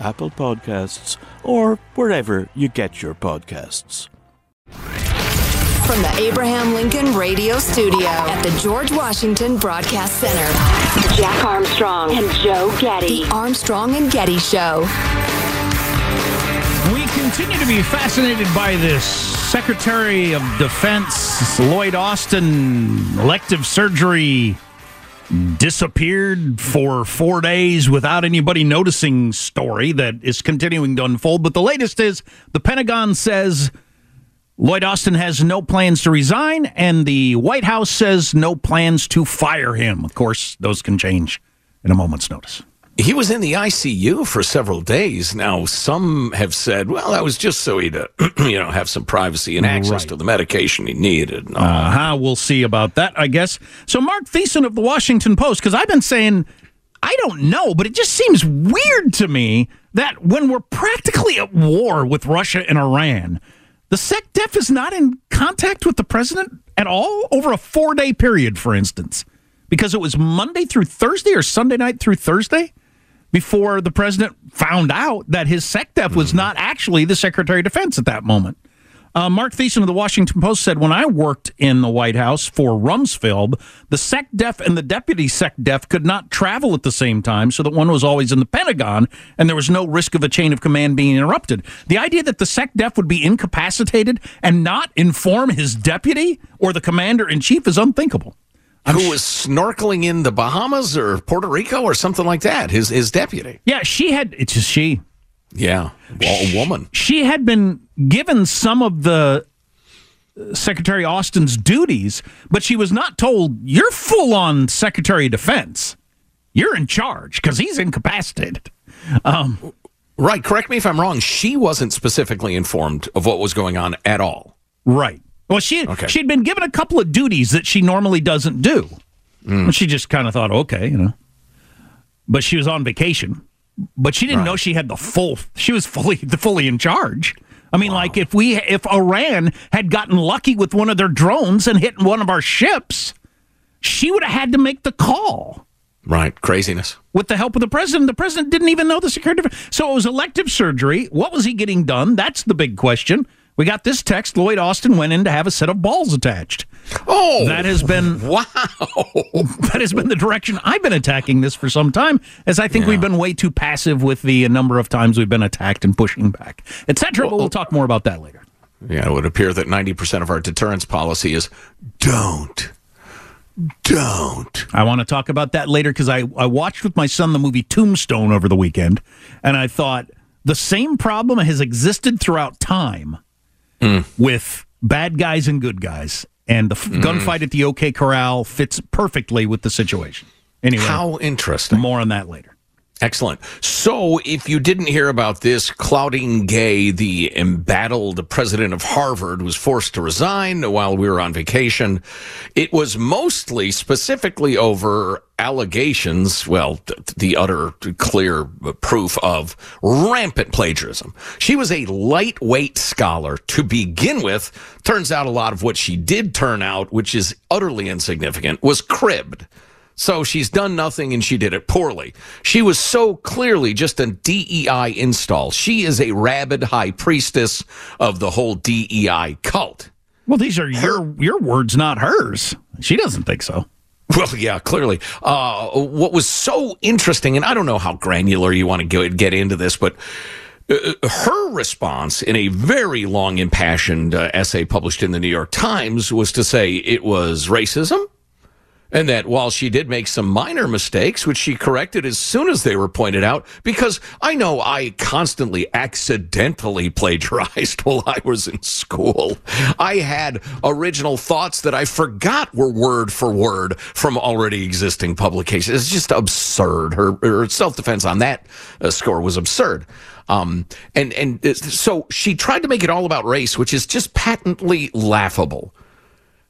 Apple Podcasts, or wherever you get your podcasts. From the Abraham Lincoln Radio Studio at the George Washington Broadcast Center, Jack Armstrong and Joe Getty. The Armstrong and Getty Show. We continue to be fascinated by this Secretary of Defense Lloyd Austin elective surgery disappeared for four days without anybody noticing story that is continuing to unfold. But the latest is the Pentagon says Lloyd Austin has no plans to resign, and the White House says no plans to fire him. Of course, those can change in a moment's notice. He was in the ICU for several days. Now, some have said, well, that was just so he'd, uh, you know, have some privacy and access Right. to the medication he needed. Uh huh. We'll see about that, I guess. So, Mark Thiessen of the Washington Post, because I've been saying, I don't know, but it just seems weird to me that when we're practically at war with Russia and Iran, the SecDef is not in contact with the president at all over a four day period, for instance, because it was Monday through Thursday or Sunday night through Thursday before the president found out that his SecDef was not actually the Secretary of Defense at that moment. Uh, Mark Thiessen of the Washington Post said, When I worked in the White House for Rumsfeld, the SecDef and the deputy SecDef could not travel at the same time, so that one was always in the Pentagon and there was no risk of a chain of command being interrupted. The idea that the SecDef would be incapacitated and not inform his deputy or the commander in chief is unthinkable. Who was snorkeling in the Bahamas or Puerto Rico or something like that? His his deputy. Yeah, she had, it's just she. Yeah, a woman. she had been given some of the uh, Secretary Austin's duties, but she was not told, you're full on Secretary of Defense. You're in charge because he's incapacitated. Um, Right. Correct me if I'm wrong. She wasn't specifically informed of what was going on at all. right. Well, she Okay. she'd been given a couple of duties that she normally doesn't do. Mm. And She just kind of thought, okay, you know. But she was on vacation. But she didn't know she had the full. She was fully the fully in charge. I mean, like if we if Iran had gotten lucky with one of their drones and hit one of our ships, she would have had to make the call Right. Craziness. with the help of the president. The president didn't even know the security. So it was elective surgery. What was he getting done? That's the big question. We got this text. Lloyd Austin went in to have a set of balls attached. Oh, That has been wow. that has been the direction I've been attacking this for some time, as I think we've been way too passive with the number of times we've been attacked and pushing back, etc. But we'll talk more about that later. Yeah, it would appear that 90% of our deterrence policy is don't. Don't. I want to talk about that later because I, I watched with my son the movie Tombstone over the weekend, and I thought the same problem has existed throughout time with bad guys and good guys. And the f- mm. gunfight at the OK Corral fits perfectly with the situation. Anyway, How interesting. more on that later. Excellent. So, if you didn't hear about this, Claudine Gay, the embattled president of Harvard, was forced to resign while we were on vacation. It was mostly specifically over allegations, well, th- the utter clear proof of rampant plagiarism. She was a lightweight scholar to begin with. Turns out a lot of what she did turn out, which is utterly insignificant, was cribbed. So she's done nothing and she did it poorly. She was so clearly just a DEI install. She is a rabid high priestess of the whole DEI cult. Well, these are your your words, not hers. She doesn't think so. Well, yeah, clearly. Uh, what was so interesting, and I don't know how granular you want to get, get into this, but uh, her response in a very long, impassioned uh, essay published in the New York Times was to say it was racism. And that while she did make some minor mistakes, which she corrected as soon as they were pointed out, because I know I constantly accidentally plagiarized while I was in school. I had original thoughts that I forgot were word for word from already existing publications. It's just absurd. Her, her self-defense on that uh, score was absurd. Um, and, and uh, so she tried to make it all about race, which is just patently laughable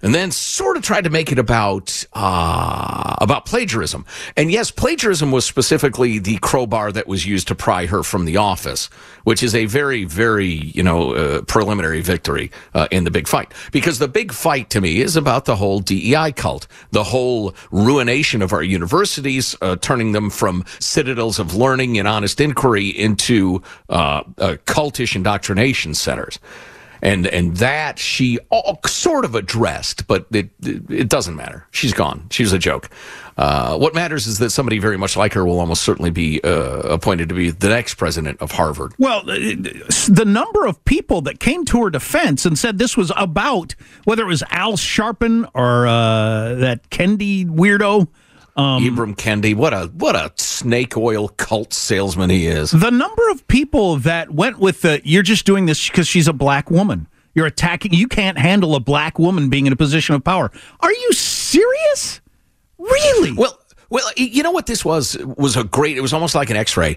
and then sort of tried to make it about uh, about plagiarism. And yes, plagiarism was specifically the crowbar that was used to pry her from the office, which is a very, very you know uh, preliminary victory uh, in the big fight. Because the big fight to me is about the whole DEI cult, the whole ruination of our universities, uh, turning them from citadels of learning and honest inquiry into uh, uh, cultish indoctrination centers and and that she all, sort of addressed, but it it doesn't matter. She's gone. She's a joke. Uh, what matters is that somebody very much like her will almost certainly be uh, appointed to be the next president of Harvard. Well, uh, the number of people that came to her defense and said this was about whether it was Al Sharpton or uh, that Kendi weirdo. Um, Ibram Kendi, what a what a snake oil cult salesman he is. The number of people that went with the "you're just doing this because she's a black woman." You're attacking. You can't handle a black woman being in a position of power. Are you serious? Really? Well, well, you know what this was was a great. It was almost like an X-ray.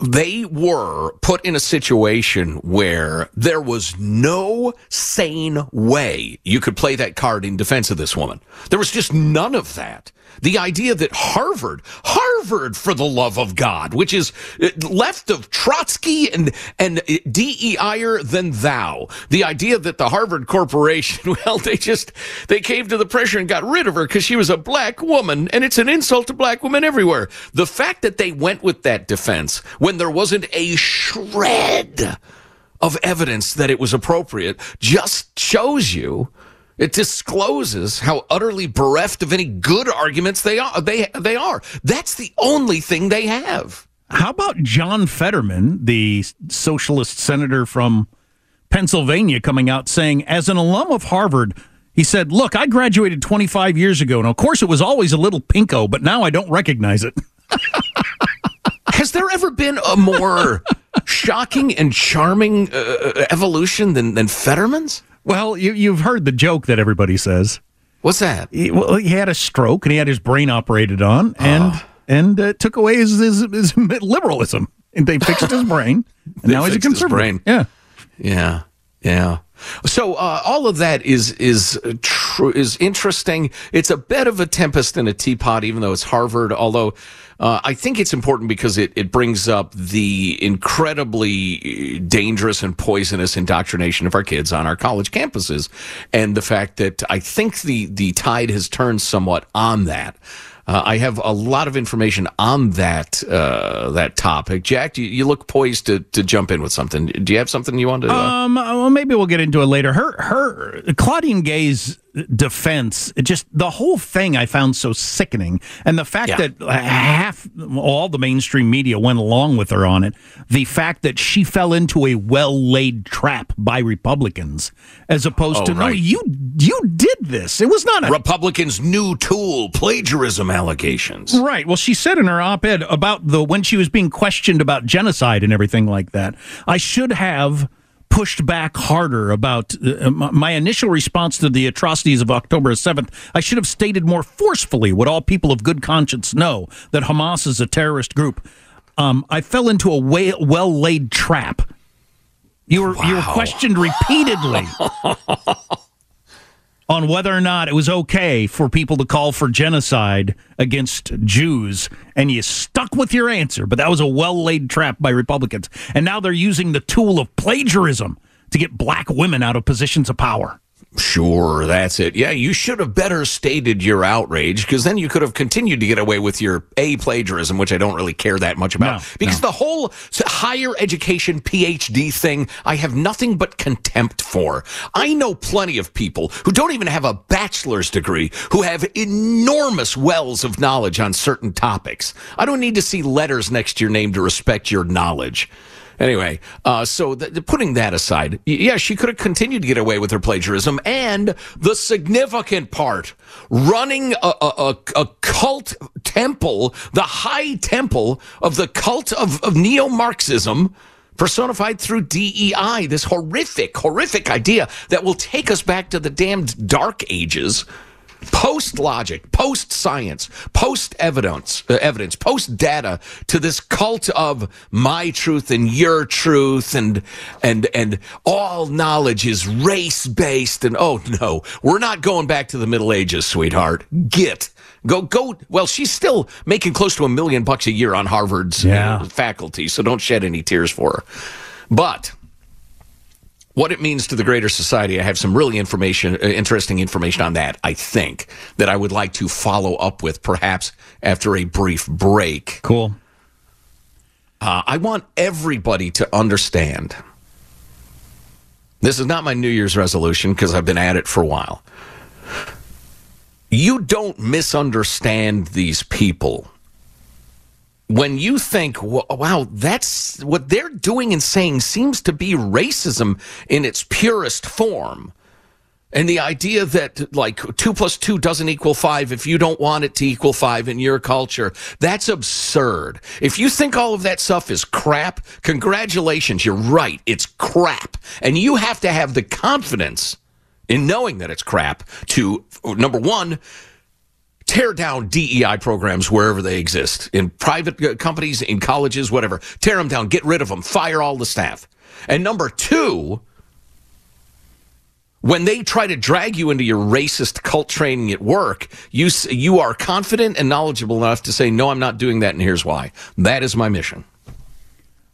They were put in a situation where there was no sane way you could play that card in defense of this woman. There was just none of that. The idea that Harvard, Harvard for the love of God, which is uh, left of Trotsky and, and DEIer than thou. The idea that the Harvard Corporation, well, they just, they caved to the pressure and got rid of her because she was a black woman and it's an insult to black women everywhere. The fact that they went with that defense when there wasn't a shred of evidence that it was appropriate just shows you it discloses how utterly bereft of any good arguments they are. They they are. That's the only thing they have. How about John Fetterman, the socialist senator from Pennsylvania, coming out saying, as an alum of Harvard, he said, "Look, I graduated 25 years ago, and of course it was always a little pinko, but now I don't recognize it." Has there ever been a more shocking and charming uh, evolution than than Fetterman's? Well, you, you've heard the joke that everybody says. What's that? He, well, he had a stroke and he had his brain operated on, and Oh. and uh, took away his, his, his liberalism. And they fixed his brain, and now he's a conservative. brain. Yeah. Yeah, yeah. So uh, all of that is is uh, tr- is interesting. It's a bit of a tempest in a teapot, even though it's Harvard. Although uh, I think it's important because it it brings up the incredibly dangerous and poisonous indoctrination of our kids on our college campuses, and the fact that I think the the tide has turned somewhat on that. Uh, I have a lot of information on that uh, that topic. Jack, you, you look poised to, to jump in with something. Do you have something you want to? Uh, Um. Well, maybe we'll get into it later. Her, her, Claudine Gay's defense, just the whole thing I found so sickening, and the fact Yeah. that half all the mainstream media went along with her on it. The fact that she fell into a well-laid trap by Republicans, as opposed Oh, to no, you you did this. It was not a Republicans' new tool, plagiarism, allegations. Right. Well, she said in her op-ed about the when she was being questioned about genocide and everything like that. I should have pushed back harder about uh, my initial response to the atrocities of October 7th. I should have stated more forcefully what all people of good conscience know that Hamas is a terrorist group. Um, I fell into a well laid trap. You were wow. you were questioned repeatedly on whether or not it was okay for people to call for genocide against Jews, and you stuck with your answer. But that was a well laid trap by Republicans. And now they're using the tool of plagiarism to get black women out of positions of power. Sure, that's it. Yeah, you should have better stated your outrage because then you could have continued to get away with your A plagiarism, which I don't really care that much about. No, because no. the whole higher education PhD thing, I have nothing but contempt for. I know plenty of people who don't even have a bachelor's degree who have enormous wells of knowledge on certain topics. I don't need to see letters next to your name to respect your knowledge. Anyway, uh, so putting that aside, yeah, she could have continued to get away with her plagiarism. And the significant part, running a, a, a cult temple, the high temple of the cult of, of neo Marxism personified through DEI, this horrific, horrific idea that will take us back to the damned dark ages post logic, post science, post evidence, uh, evidence, post data to this cult of my truth and your truth and and and all knowledge is race based and oh no, we're not going back to the Middle Ages, sweetheart. Get go go. Well, she's still making close to a million bucks a year on Harvard's yeah. faculty, so don't shed any tears for her. But what it means to the greater society. I have some really information, uh, interesting information on that. I think that I would like to follow up with, perhaps after a brief break. Cool. Uh, I want everybody to understand. This is not my New Year's resolution because I've been at it for a while. You don't misunderstand these people when you think, wow, that's what they're doing and saying seems to be racism in its purest form. And the idea that like two plus two doesn't equal five if you don't want it to equal five in your culture, that's absurd. If you think all of that stuff is crap, congratulations, you're right. It's crap. And you have to have the confidence in knowing that it's crap to, number one, tear down DEI programs wherever they exist in private uh, companies, in colleges, whatever. Tear them down, get rid of them, fire all the staff. And number two, when they try to drag you into your racist cult training at work, you you are confident and knowledgeable enough to say, "No, I'm not doing that, and here's why." That is my mission.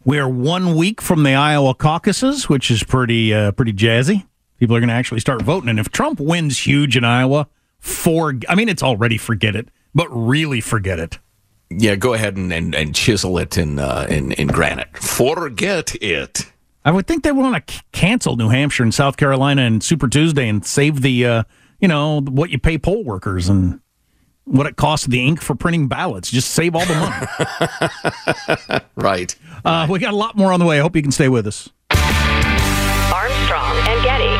We are one week from the Iowa caucuses, which is pretty uh, pretty jazzy. People are going to actually start voting, and if Trump wins huge in Iowa, for I mean it's already forget it, but really forget it. Yeah, go ahead and, and, and chisel it in, uh, in in granite. Forget it. I would think they want to c- cancel New Hampshire and South Carolina and Super Tuesday and save the uh, you know what you pay poll workers and what it costs the ink for printing ballots. Just save all the money. right. Uh, we got a lot more on the way. I hope you can stay with us. Armstrong and Getty.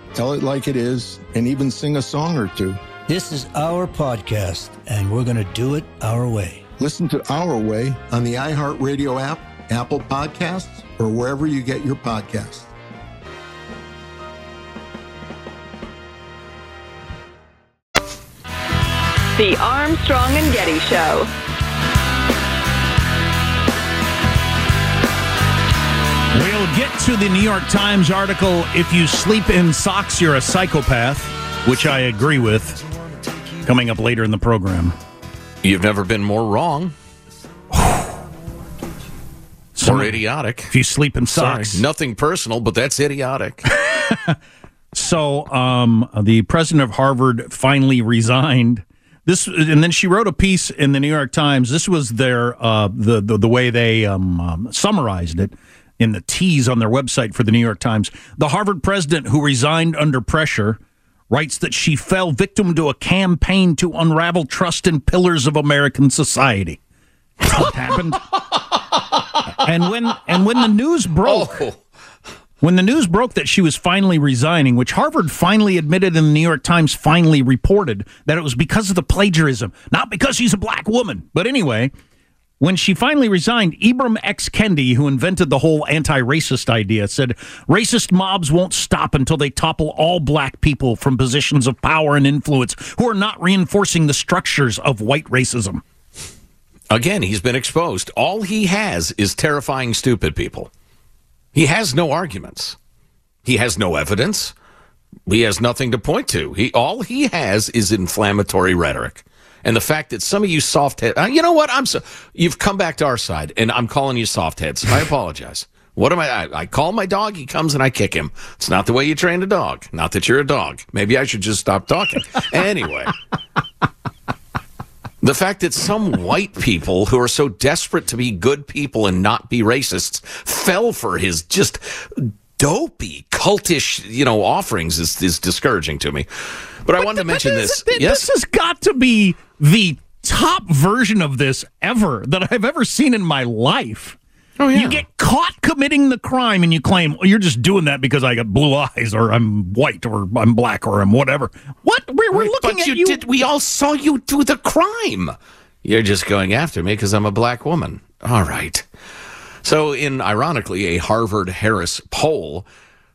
tell it like it is, and even sing a song or two. This is our podcast, and we're going to do it our way. Listen to Our Way on the iHeartRadio app, Apple Podcasts, or wherever you get your podcasts. The Armstrong and Getty Show. We'll get to the New York Times article, If You Sleep in Socks, You're a Psychopath, which I agree with, coming up later in the program. You've never been more wrong. or idiotic. If you sleep in Sorry, socks. nothing personal, but that's idiotic. So, um, the president of Harvard finally resigned. This, and then she wrote a piece in the New York Times. This was their uh, the, the the way they um, um, summarized it in the tease on their website for the New York Times. The Harvard president who resigned under pressure writes that she fell victim to a campaign to unravel trust in pillars of American society. What happened? and when and when the news broke. Oh. When the news broke that she was finally resigning, which Harvard finally admitted and the New York Times finally reported that it was because of the plagiarism, not because she's a black woman. But anyway, when she finally resigned, Ibram X. Kendi, who invented the whole anti racist idea, said racist mobs won't stop until they topple all black people from positions of power and influence who are not reinforcing the structures of white racism. Again, he's been exposed. All he has is terrifying stupid people. He has no arguments. He has no evidence. He has nothing to point to. He all he has is inflammatory rhetoric. And the fact that some of you soft head, uh, you know what? I'm so you've come back to our side, and I'm calling you soft heads. I apologize. What am I, I? I call my dog. He comes and I kick him. It's not the way you train a dog. Not that you're a dog. Maybe I should just stop talking. Anyway. The fact that some white people who are so desperate to be good people and not be racists fell for his just dopey, cultish, you know, offerings is, is discouraging to me. But, I wanted to mention this. This, yes, this has got to be the top version of this ever that I've ever seen in my life. Oh, yeah. You get caught committing the crime and you claim well, you're just doing that because I got blue eyes or I'm white or I'm black or I'm whatever. What? We're, we're looking but at you, you. did. We all saw you do the crime. You're just going after me because I'm a black woman. All right. So, in ironically, a Harvard Harris poll,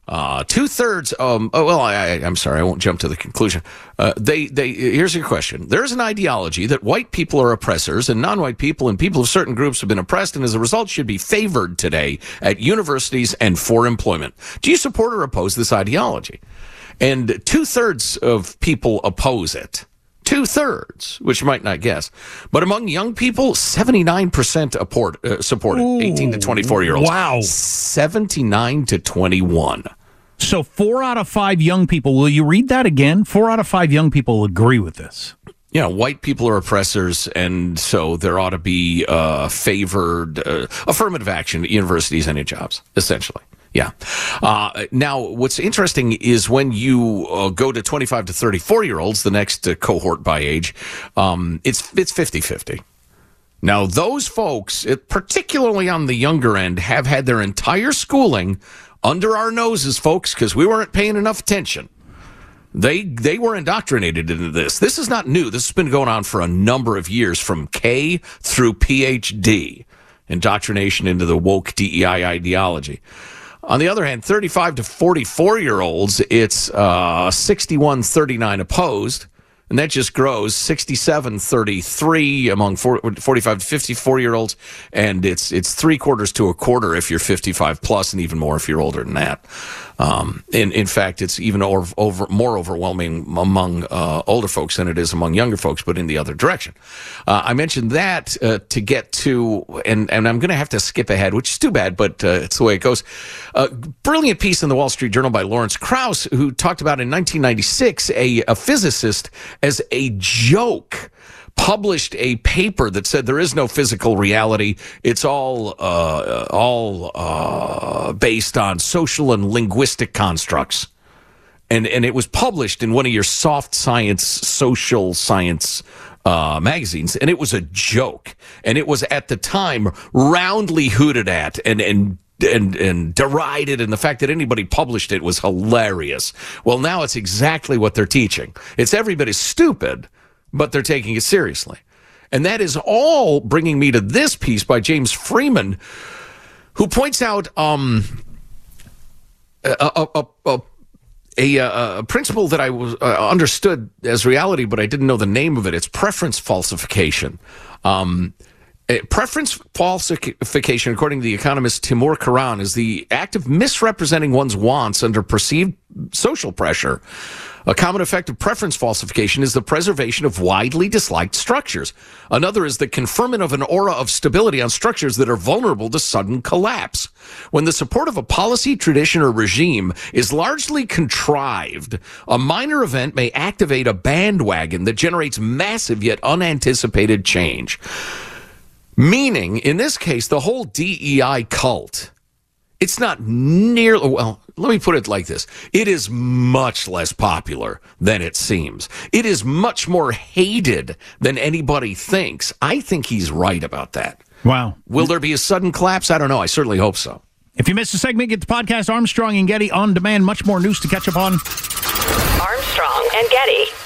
uh, two thirds. Um, oh, well, I, I'm sorry, I won't jump to the conclusion. Uh, they, they. Here's your question. There is an ideology that white people are oppressors and non-white people and people of certain groups have been oppressed, and as a result, should be favored today at universities and for employment. Do you support or oppose this ideology? And two thirds of people oppose it. Two thirds, which you might not guess. But among young people, 79% support, uh, support it, 18 to 24 year olds. Wow. 79 to 21. so four out of five young people. Will you read that again? Four out of five young people agree with this. Know, white people are oppressors, and so there ought to be uh, favored uh, affirmative action at universities and in jobs, essentially. Yeah. Uh, now, what's interesting is when you uh, go to 25 to 34 year olds, the next uh, cohort by age, um, it's it's 50 50. Now, those folks, it, particularly on the younger end, have had their entire schooling under our noses, folks, because we weren't paying enough attention. They they were indoctrinated into this. This is not new. This has been going on for a number of years, from K through PhD, indoctrination into the woke DEI ideology. On the other hand, 35 to 44 year olds, it's uh, 61 39 opposed And that just grows 67 33 among 45 to 54 year olds. And it's, it's three quarters to a quarter if you're 55 plus, and even more if you're older than that. Um, in, in fact, it's even over, over more overwhelming among uh, older folks than it is among younger folks, but in the other direction. Uh, I mentioned that uh, to get to, and, and I'm going to have to skip ahead, which is too bad, but uh, it's the way it goes. A brilliant piece in the Wall Street Journal by Lawrence Krauss, who talked about in 1996 a, a physicist as a joke published a paper that said there is no physical reality. It's all uh, all uh, based on social and linguistic constructs. And and it was published in one of your soft science, social science uh, magazines, and it was a joke. And it was at the time roundly hooted at and and and and derided and the fact that anybody published it was hilarious. Well, now it's exactly what they're teaching. It's everybody stupid, but they're taking it seriously. And that is all bringing me to this piece by James Freeman, who points out um, a, a, a, a, a principle that I was uh, understood as reality, but I didn't know the name of it. It's preference falsification. Um, Uh, preference falsification, according to the economist Timur Kuran, is the act of misrepresenting one's wants under perceived social pressure. A common effect of preference falsification is the preservation of widely disliked structures. Another is the conferment of an aura of stability on structures that are vulnerable to sudden collapse. When the support of a policy, tradition, or regime is largely contrived, a minor event may activate a bandwagon that generates massive yet unanticipated change. Meaning, in this case, the whole DEI cult it's not nearly, well, let me put it like this. It is much less popular than it seems. It is much more hated than anybody thinks. I think he's right about that. Wow. Will there be a sudden collapse? I don't know. I certainly hope so. If you missed a segment, get the podcast Armstrong and Getty on demand. Much more news to catch up on. Armstrong and Getty.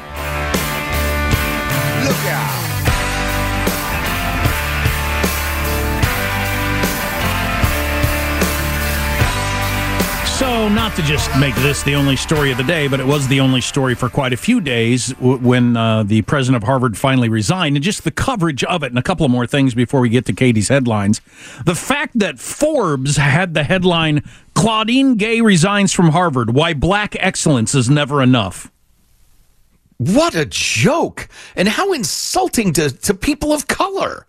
So, not to just make this the only story of the day, but it was the only story for quite a few days when uh, the president of Harvard finally resigned, and just the coverage of it, and a couple of more things before we get to Katie's headlines. The fact that Forbes had the headline Claudine Gay resigns from Harvard Why Black Excellence is Never Enough. What a joke. And how insulting to, to people of color.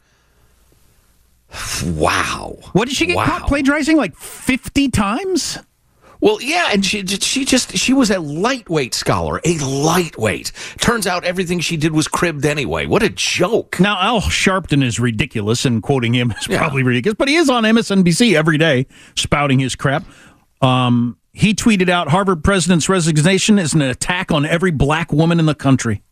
Wow. What did she get wow. caught plagiarizing like 50 times? Well, yeah, and she she just she was a lightweight scholar, a lightweight. Turns out everything she did was cribbed anyway. What a joke! Now Al Sharpton is ridiculous, and quoting him is Yeah. probably ridiculous, but he is on MSNBC every day spouting his crap. Um, he tweeted out Harvard president's resignation is an attack on every black woman in the country.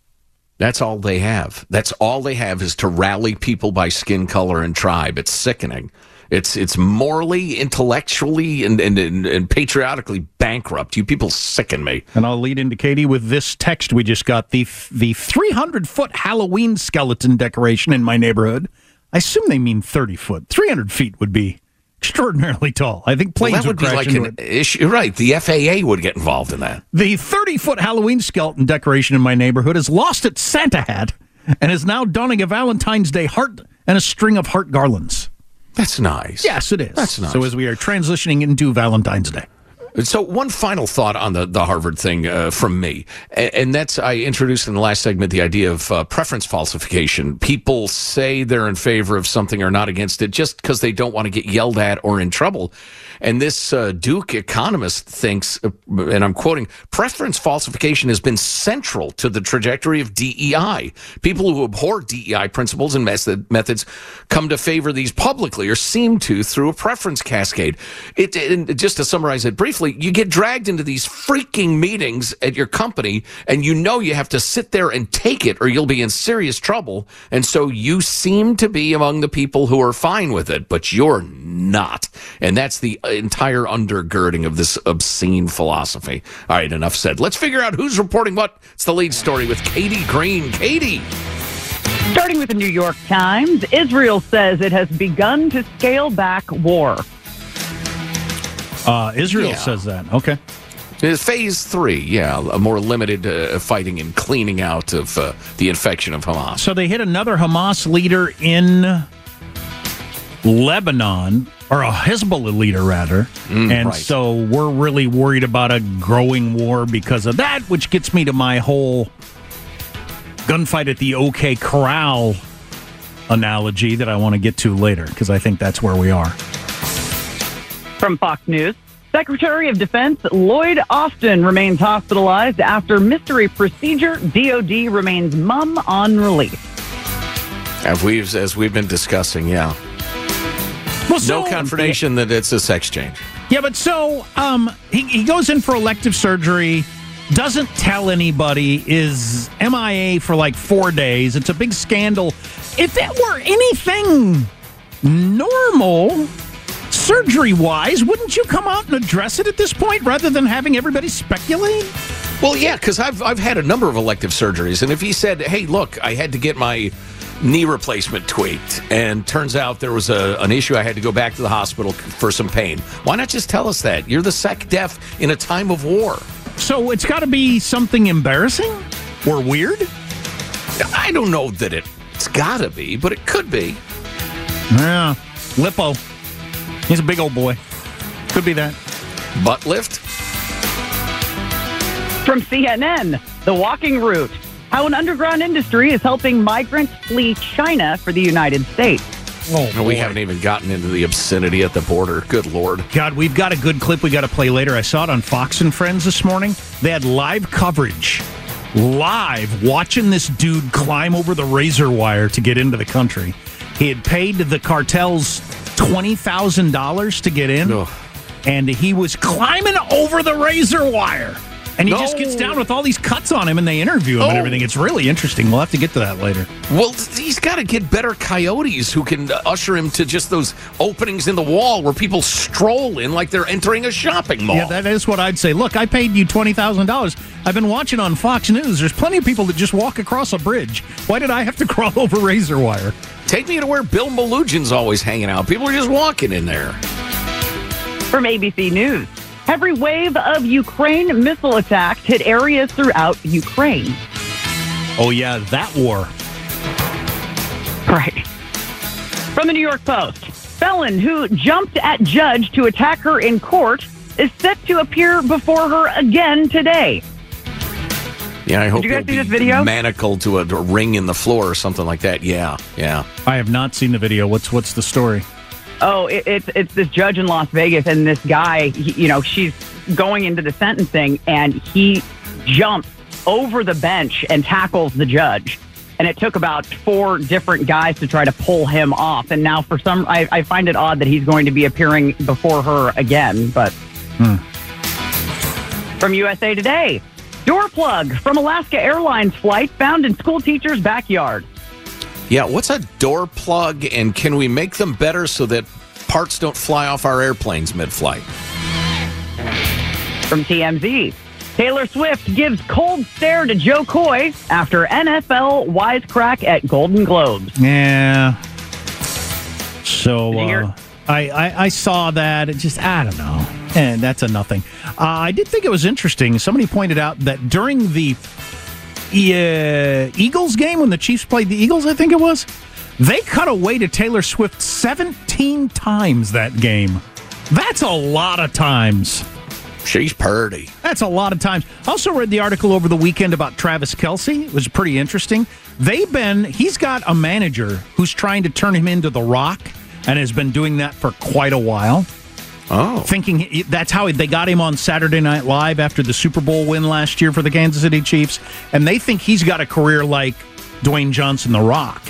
That's all they have. That's all they have is to rally people by skin color and tribe. It's sickening. It's it's morally, intellectually, and and, and, and patriotically bankrupt. You people sicken me. And I'll lead into Katie with this text we just got the the 300 foot Halloween skeleton decoration in my neighborhood. I assume they mean 30 foot. 300 feet would be extraordinarily tall. I think Well, planes that would be crash like into an it. issue, right? The FAA would get involved in that. The 30 foot Halloween skeleton decoration in my neighborhood has lost its Santa hat and is now donning a Valentine's Day heart and a string of heart garlands. That's nice. Yes, it is. That's nice. So as we are transitioning into Valentine's Day. So, one final thought on the, the Harvard thing uh, from me, and, and that's I introduced in the last segment the idea of uh, preference falsification. People say they're in favor of something or not against it just because they don't want to get yelled at or in trouble. And this uh, Duke economist thinks, uh, and I'm quoting, preference falsification has been central to the trajectory of DEI. People who abhor DEI principles and method, methods come to favor these publicly or seem to through a preference cascade. It, and just to summarize it briefly, you get dragged into these freaking meetings at your company and you know you have to sit there and take it or you'll be in serious trouble. And so you seem to be among the people who are fine with it, but you're not. And that's the entire undergirding of this obscene philosophy. All right, enough said. Let's figure out who's reporting what. It's the lead story with Katie Green. Katie. Starting with the New York Times, Israel says it has begun to scale back war. Uh, Israel Yeah. says that. Okay. Uh, Phase three, yeah, a more limited uh, fighting and cleaning out of uh, the infection of Hamas. So they hit another Hamas leader in Lebanon, or a Hezbollah leader, rather. Mm, and right. so we're really worried about a growing war because of that, which gets me to my whole gunfight at the OK Corral analogy that I want to get to later because I think that's where we are. From Fox News, Secretary of Defense Lloyd Austin remains hospitalized after mystery procedure. DOD remains mum on release. As we've, as we've been discussing, yeah. Well, so- No confirmation that it's a sex change. Yeah, but so um, he, he goes in for elective surgery, doesn't tell anybody, is MIA for like four days. It's a big scandal. If it were anything normal, surgery wise, wouldn't you come out and address it at this point rather than having everybody speculate? Well, yeah, because I've I've had a number of elective surgeries, and if he said, "Hey, look, I had to get my knee replacement tweaked," and turns out there was a, an issue, I had to go back to the hospital for some pain. Why not just tell us that? You're the sec def in a time of war. So it's got to be something embarrassing or weird? I don't know that it, it's got to be, but it could be. Yeah. Lippo. He's a big old boy. Could be that. Butt lift. From CNN, The Walking Route, how an underground industry is helping migrants flee China for the United States. Oh, we haven't even gotten into the obscenity at the border. Good lord. God, we've got a good clip we got to play later. I saw it on Fox and Friends this morning. They had live coverage, live watching this dude climb over the razor wire to get into the country. He had paid the cartels twenty thousand dollars to get in, Ugh. and he was climbing over the razor wire. And he just gets down with all these cuts on him, and they interview him and Oh. everything. It's really interesting. We'll have to get to that later. Well, he's got to get better coyotes who can uh, usher him to just those openings in the wall where people stroll in like they're entering a shopping mall. Yeah, that is what I'd say. Look, I paid you twenty thousand dollars. I've been watching on Fox News. There's plenty of people that just walk across a bridge. Why did I have to crawl over razor wire? Take me to where Bill Melugin's always hanging out. People are just walking in there. From ABC News, every wave of Ukraine missile attacks hit areas throughout Ukraine. Oh yeah, that war. Right. From the New York Post, felon who jumped at judge to attack her in court is set to appear before her again today. Yeah, I hope Did you guys he'll see this video? manacled to a, a ring in the floor or something like that. Yeah, yeah. I have not seen the video. What's what's the story? Oh, it, it's it's this judge in Las Vegas, and this guy, he, you know, she's going into the sentencing, and he jumps over the bench and tackles the judge. And it took about four different guys to try to pull him off. And now, for some, I, I find it odd that he's going to be appearing before her again. But hmm. from USA Today, door plug from Alaska Airlines flight found in school teacher's backyard. Yeah, what's a door plug, and can we make them better so that parts don't fly off our airplanes mid-flight? From TMZ, Taylor Swift gives cold stare to Jo Koy after NFL wisecrack at Golden Globes. Yeah. So Did you hear- uh, I, I I saw that. It just I don't know, and that's a nothing. Uh, I did think it was interesting. Somebody pointed out that during the uh, Eagles game when the Chiefs played the Eagles, I think it was, they cut away to Taylor Swift 17 times that game. That's a lot of times. She's purdy. That's a lot of times. Also read the article over the weekend about Travis Kelce. It was pretty interesting. They've been he's got a manager who's trying to turn him into the rock and has been doing that for quite a while. Oh. Thinking he- that's how they got him on Saturday Night Live after the Super Bowl win last year for the Kansas City Chiefs. And they think he's got a career like Dwayne Johnson, The Rock.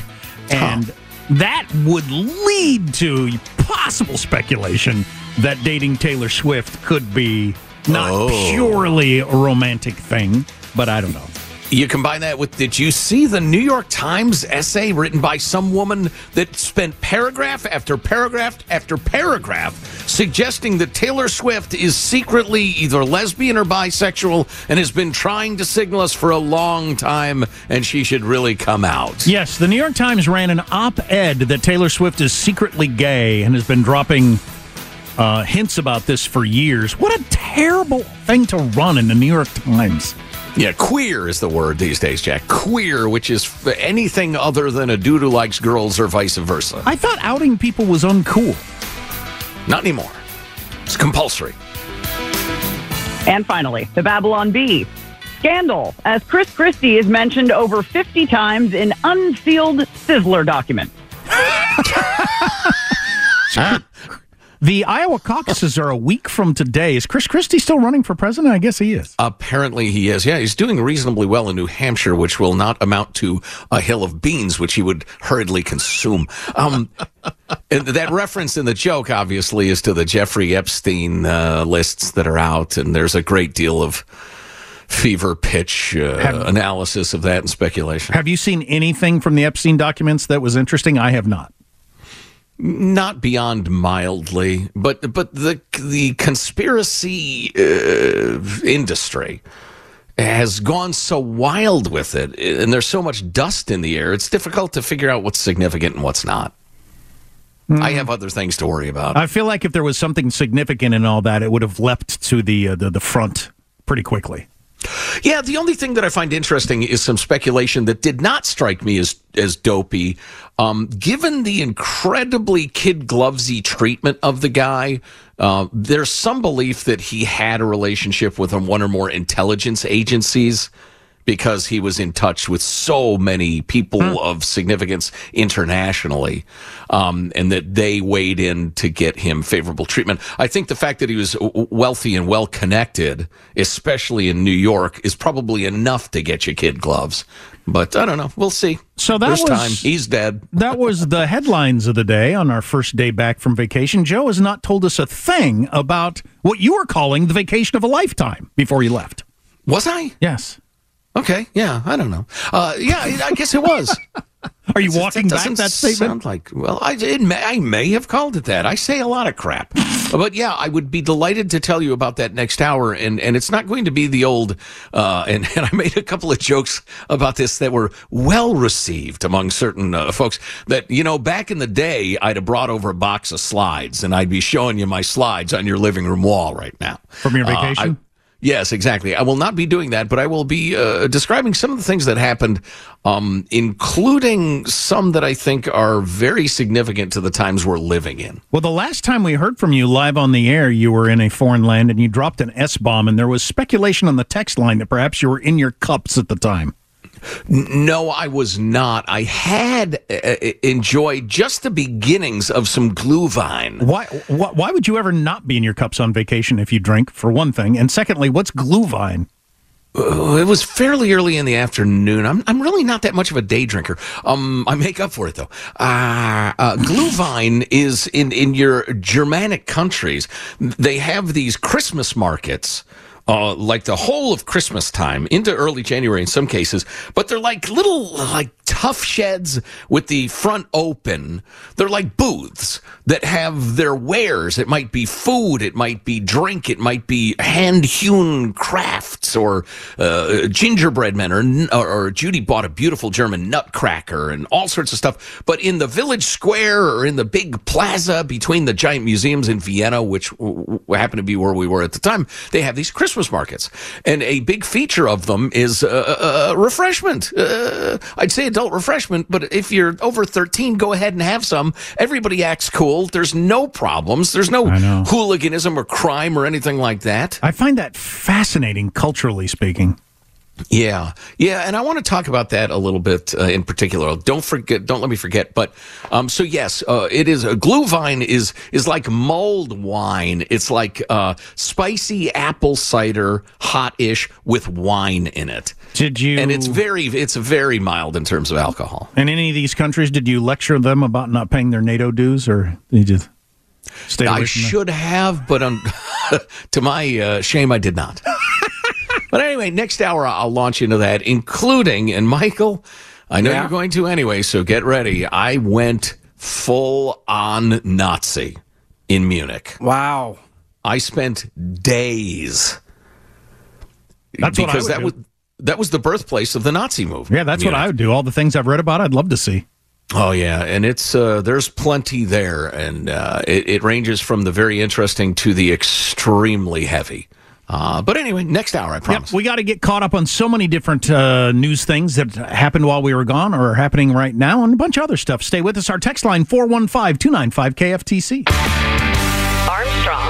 And that would lead to possible speculation that dating Taylor Swift could be not Oh. purely a romantic thing, but I don't know. You combine that with did you see the New York Times essay written by some woman that spent paragraph after paragraph after paragraph suggesting that Taylor Swift is secretly either lesbian or bisexual and has been trying to signal us for a long time and she should really come out. Yes, the New York Times ran an op ed that Taylor Swift is secretly gay and has been dropping uh, hints about this for years. What a terrible thing to run in the New York Times. Yeah, queer is the word these days, Jack. Queer, which is f- anything other than a dude who likes girls or vice versa. I thought outing people was uncool. Not anymore. It's compulsory. And finally, the Babylon Bee. Scandal, as Chris Christie is mentioned over 50 times in unsealed Sizzler documents. The Iowa caucuses are a week from today. Is Chris Christie still running for president? I guess he is. Apparently he is. Yeah, he's doing reasonably well in New Hampshire, which will not amount to a hill of beans, which he would hurriedly consume. Um, and that reference in the joke, obviously, is to the Jeffrey Epstein uh, lists that are out, and there's a great deal of fever pitch uh, analysis of that and speculation. Have you seen anything from the Epstein documents that was interesting? I have not. Not beyond mildly, but but the the conspiracy uh, industry has gone so wild with it, and there's so much dust in the air. It's difficult to figure out what's significant and what's not. I have other things to worry about. I feel like if there was something significant in all that, it would have leapt to the uh, the, the front pretty quickly. Yeah, the only thing that I find interesting is some speculation that did not strike me as as dopey. Um, given the incredibly kid glovesy treatment of the guy, uh, there's some belief that he had a relationship with one or more intelligence agencies because he was in touch with so many people of significance internationally, um, and that they weighed in to get him favorable treatment. I think the fact that he was w- wealthy and well connected, especially in New York, is probably enough to get you kid gloves. But I don't know. We'll see. So that There's was- time. He's dead. That was the headlines of the day on our first day back from vacation. Joe has not told us a thing about what you were calling the vacation of a lifetime before he left. Was I? Yes. Okay. Yeah. I don't know. Uh, yeah. I guess it was. Are you walking back doesn't that statement? Sound like well, I it may, I may have called it that. I say a lot of crap, but yeah, I would be delighted to tell you about that next hour. And and it's not going to be the old. Uh, and and I made a couple of jokes about this that were well received among certain uh, folks. That you know, back in the day, I'd have brought over a box of slides, and I'd be showing you my slides on your living room wall right now From your Uh, I- vacation? Yes, exactly. I will not be doing that, but I will be uh, describing some of the things that happened, um, including some that I think are very significant to the times we're living in. Well, the last time we heard from you live on the air, you were in a foreign land and you dropped an S bomb, and there was speculation on the text line that perhaps you were in your cups at the time. No, I was not. I had uh, uh, enjoyed just the beginnings of some Glühwein. Why, why? Why would you ever not be in your cups on vacation if you drink? For one thing, and secondly, what's Glühwein? Uh, it was fairly early in the afternoon. I'm I'm really not that much of a day drinker. Um, I make up for it though. Uh, uh, Glühwein is in in your Germanic countries. They have these Christmas markets uh, like the whole of Christmas time into early January in some cases, but they're like little like tough sheds with the front open. They're like booths that have their wares. It might be food, it might be drink, it might be hand hewn crafts or uh, gingerbread men, or, or, or Judy bought a beautiful German nutcracker and all sorts of stuff. But in the village square or in the big plaza between the giant museums in Vienna, which w- happened to be where we were at the time, they have these Christmas markets. And a big feature of them is uh, uh, refreshment. Uh, I'd say adult refreshment, but if you're over 13, go ahead and have some. Everybody acts cool. There's no problems. There's no hooliganism or crime or anything like that. I find that fascinating, culturally speaking. Yeah, yeah, and I want to talk about that a little bit uh, in particular. Don't forget, don't let me forget. But um, so yes, uh, it is a Glühwein is is like mulled wine. It's like uh, spicy apple cider, hot-ish with wine in it. Did you? And it's very it's very mild in terms of alcohol. In any of these countries, did you lecture them about not paying their NATO dues, or did you just stay I should have, but um, to my uh, shame, I did not. But anyway, next hour I'll launch into that, including and Michael, I know Yeah. you're going to anyway, so get ready. I went full on Nazi in Munich. Wow. I spent days. That's what I because would that do. was that was the birthplace of the Nazi movement. Yeah, that's what I would do. All the things I've read about, I'd love to see. Oh yeah, and it's uh, there's plenty there, and uh, it, it ranges from the very interesting to the extremely heavy. Uh, but anyway, next hour, I promise. Yep, we got to get caught up on so many different uh, news things that happened while we were gone or are happening right now and a bunch of other stuff. Stay with us. Our text line 415 295 KFTC. Armstrong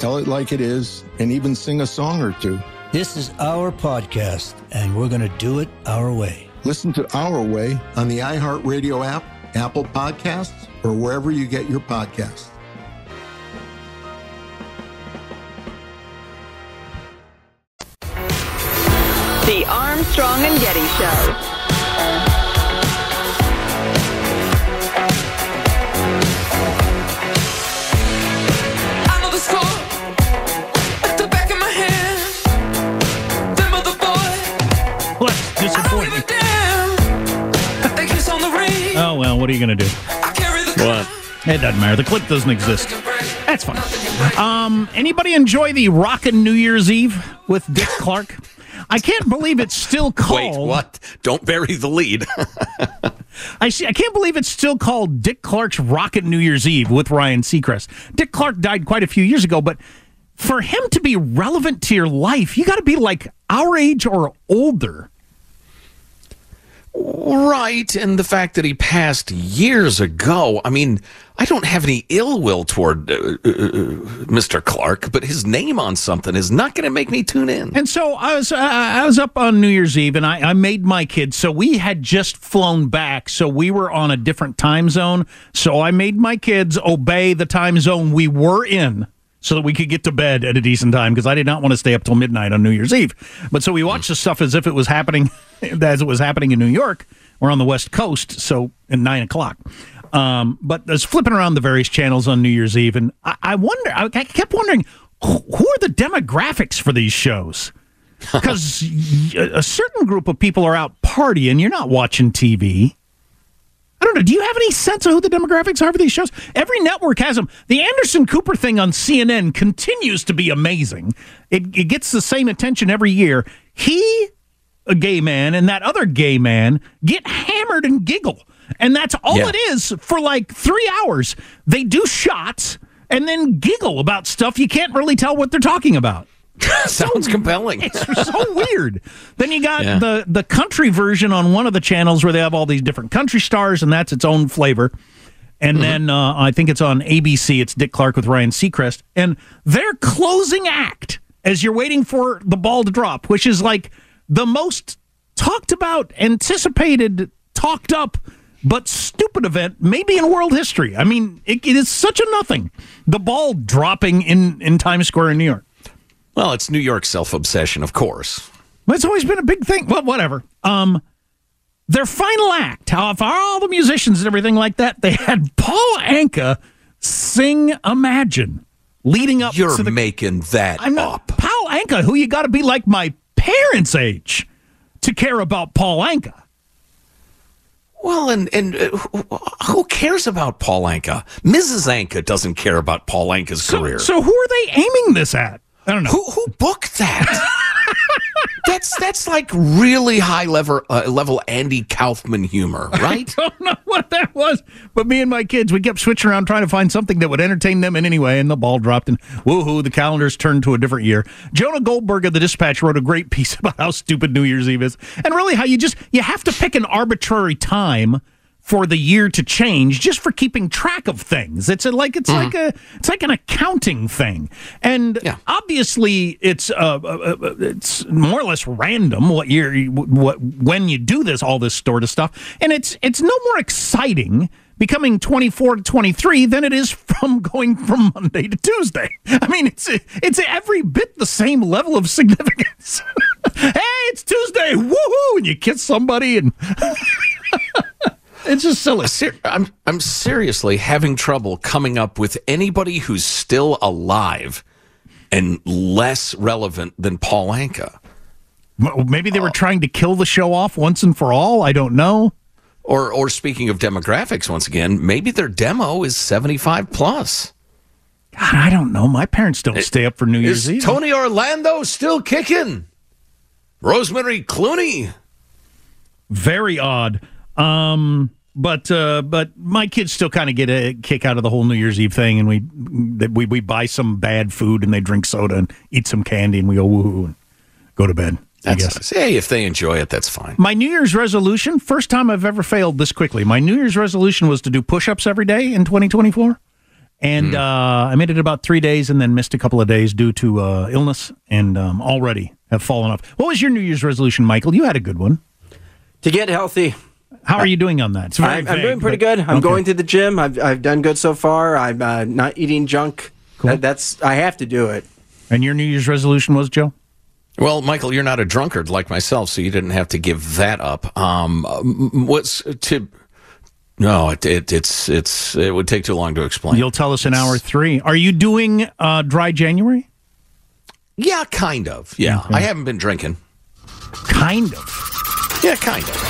tell it like it is, and even sing a song or two. This is our podcast, and we're going to do it our way. Listen to Our Way on the iHeartRadio app, Apple Podcasts, or wherever you get your podcasts. The Armstrong and Getty Show. What are you going to do? What? It doesn't matter. The clip doesn't exist. That's fine. Um, anybody enjoy the Rockin' New Year's Eve with Dick Clark? I can't believe it's still called. Wait, what? Don't bury the lead. I see. I can't believe it's still called Dick Clark's Rockin' New Year's Eve with Ryan Seacrest. Dick Clark died quite a few years ago, but for him to be relevant to your life, you got to be like our age or older. Right, and the fact that he passed years ago. I mean, I don't have any ill will toward uh, uh, uh, Mr. Clark, but his name on something is not going to make me tune in. And so I was, uh, I was up on New Year's Eve, and I, I made my kids. So we had just flown back, so we were on a different time zone. So I made my kids obey the time zone we were in so that we could get to bed at a decent time because I did not want to stay up till midnight on New Year's Eve. But so we watched the stuff as if it was happening, as it was happening in New York. We're on the West Coast, so at nine o'clock. Um, but I was flipping around the various channels on New Year's Eve, and I, I wonder, I, I kept wondering, who who are the demographics for these shows? Because a certain group of people are out partying. You're not watching TV. I don't know. Do you have any sense of who the demographics are for these shows? Every network has them. The Anderson Cooper thing on CNN continues to be amazing. It, it gets the same attention every year. He, a gay man, and that other gay man get hammered and giggle. And that's all Yeah. it is for like three hours. They do shots and then giggle about stuff you can't really tell what they're talking about. Sounds compelling. It's so weird. Then you got Yeah. the the country version on one of the channels where they have all these different country stars, and that's its own flavor. And Mm-hmm. then uh, I think it's on ABC. It's Dick Clark with Ryan Seacrest, and their closing act as you're waiting for the ball to drop, which is like the most talked about, anticipated, talked up, but stupid event maybe in world history. I mean, it, it is such a nothing. The ball dropping in in Times Square in New York. Well, it's New York self obsession, of course. It's always been a big thing. Well, whatever. Um, their final act, how for all the musicians and everything like that, they had Paul Anka sing "Imagine," leading up You're to the. making that I'm not up. Paul Anka, who you got to be like my parents' age to care about Paul Anka. Well, and and uh, who- who cares about Paul Anka? Mrs. Anka doesn't care about Paul Anka's career. So who are they aiming this at? I don't know. who who booked that? that's that's like really high level uh, level Andy Kaufman humor, right? I don't know what that was, but me and my kids, we kept switching around trying to find something that would entertain them in any way, and the ball dropped, and woohoo, the calendars turned to a different year. Jonah Goldberg of the Dispatch wrote a great piece about how stupid New Year's Eve is, and really how you just you have to pick an arbitrary time for the year to change just for keeping track of things. It's a, like it's like a it's like an accounting thing, and Yeah. obviously it's uh, uh, uh, it's more or less random what year what when you do this all this sort of stuff, and it's it's no more exciting becoming 24 to 23 than it is from going from Monday to Tuesday. I mean, it's it's every bit the same level of significance. hey, it's Tuesday, woohoo! And you kiss somebody, and it's just silly. Ser- I'm I'm seriously having trouble coming up with anybody who's still alive and less relevant than Paul Anka. Maybe they were uh, trying to kill the show off once and for all. I don't know. Or or speaking of demographics, once again, maybe their demo is 75 plus. God, I don't know. My parents don't stay up for New Year's Eve. Tony Orlando still kicking? Rosemary Clooney. Very odd. Um, but uh, but my kids still kind of get a kick out of the whole New Year's Eve thing, and we that we we buy some bad food and they drink soda and eat some candy and we go woohoo and go to bed. I guess. nice. Hey, if they enjoy it, that's fine. My New Year's resolution, first time I've ever failed this quickly. My New Year's resolution was to do push ups every day in 2024. And uh, I made it about three days and then missed a couple of days due to uh, illness and um, already have fallen off. What was your New Year's resolution, Michael? You had a good one. To get healthy. How are you doing on that? I'm, I'm doing pretty but- good. I'm okay. going to the gym. I've, I've done good so far. I'm uh, not eating junk. That, that's I have to do it. And your New Year's resolution was, Joe? Well, Michael, you're not a drunkard like myself, so you didn't have to give that up. Um, um, what's to? No, it, it it's it's it would take too long to explain. You'll tell us in hour three. Are you doing uh, dry January? yeah, kind of. Yeah, Okay. I haven't been drinking. Kind of. Yeah, kind of.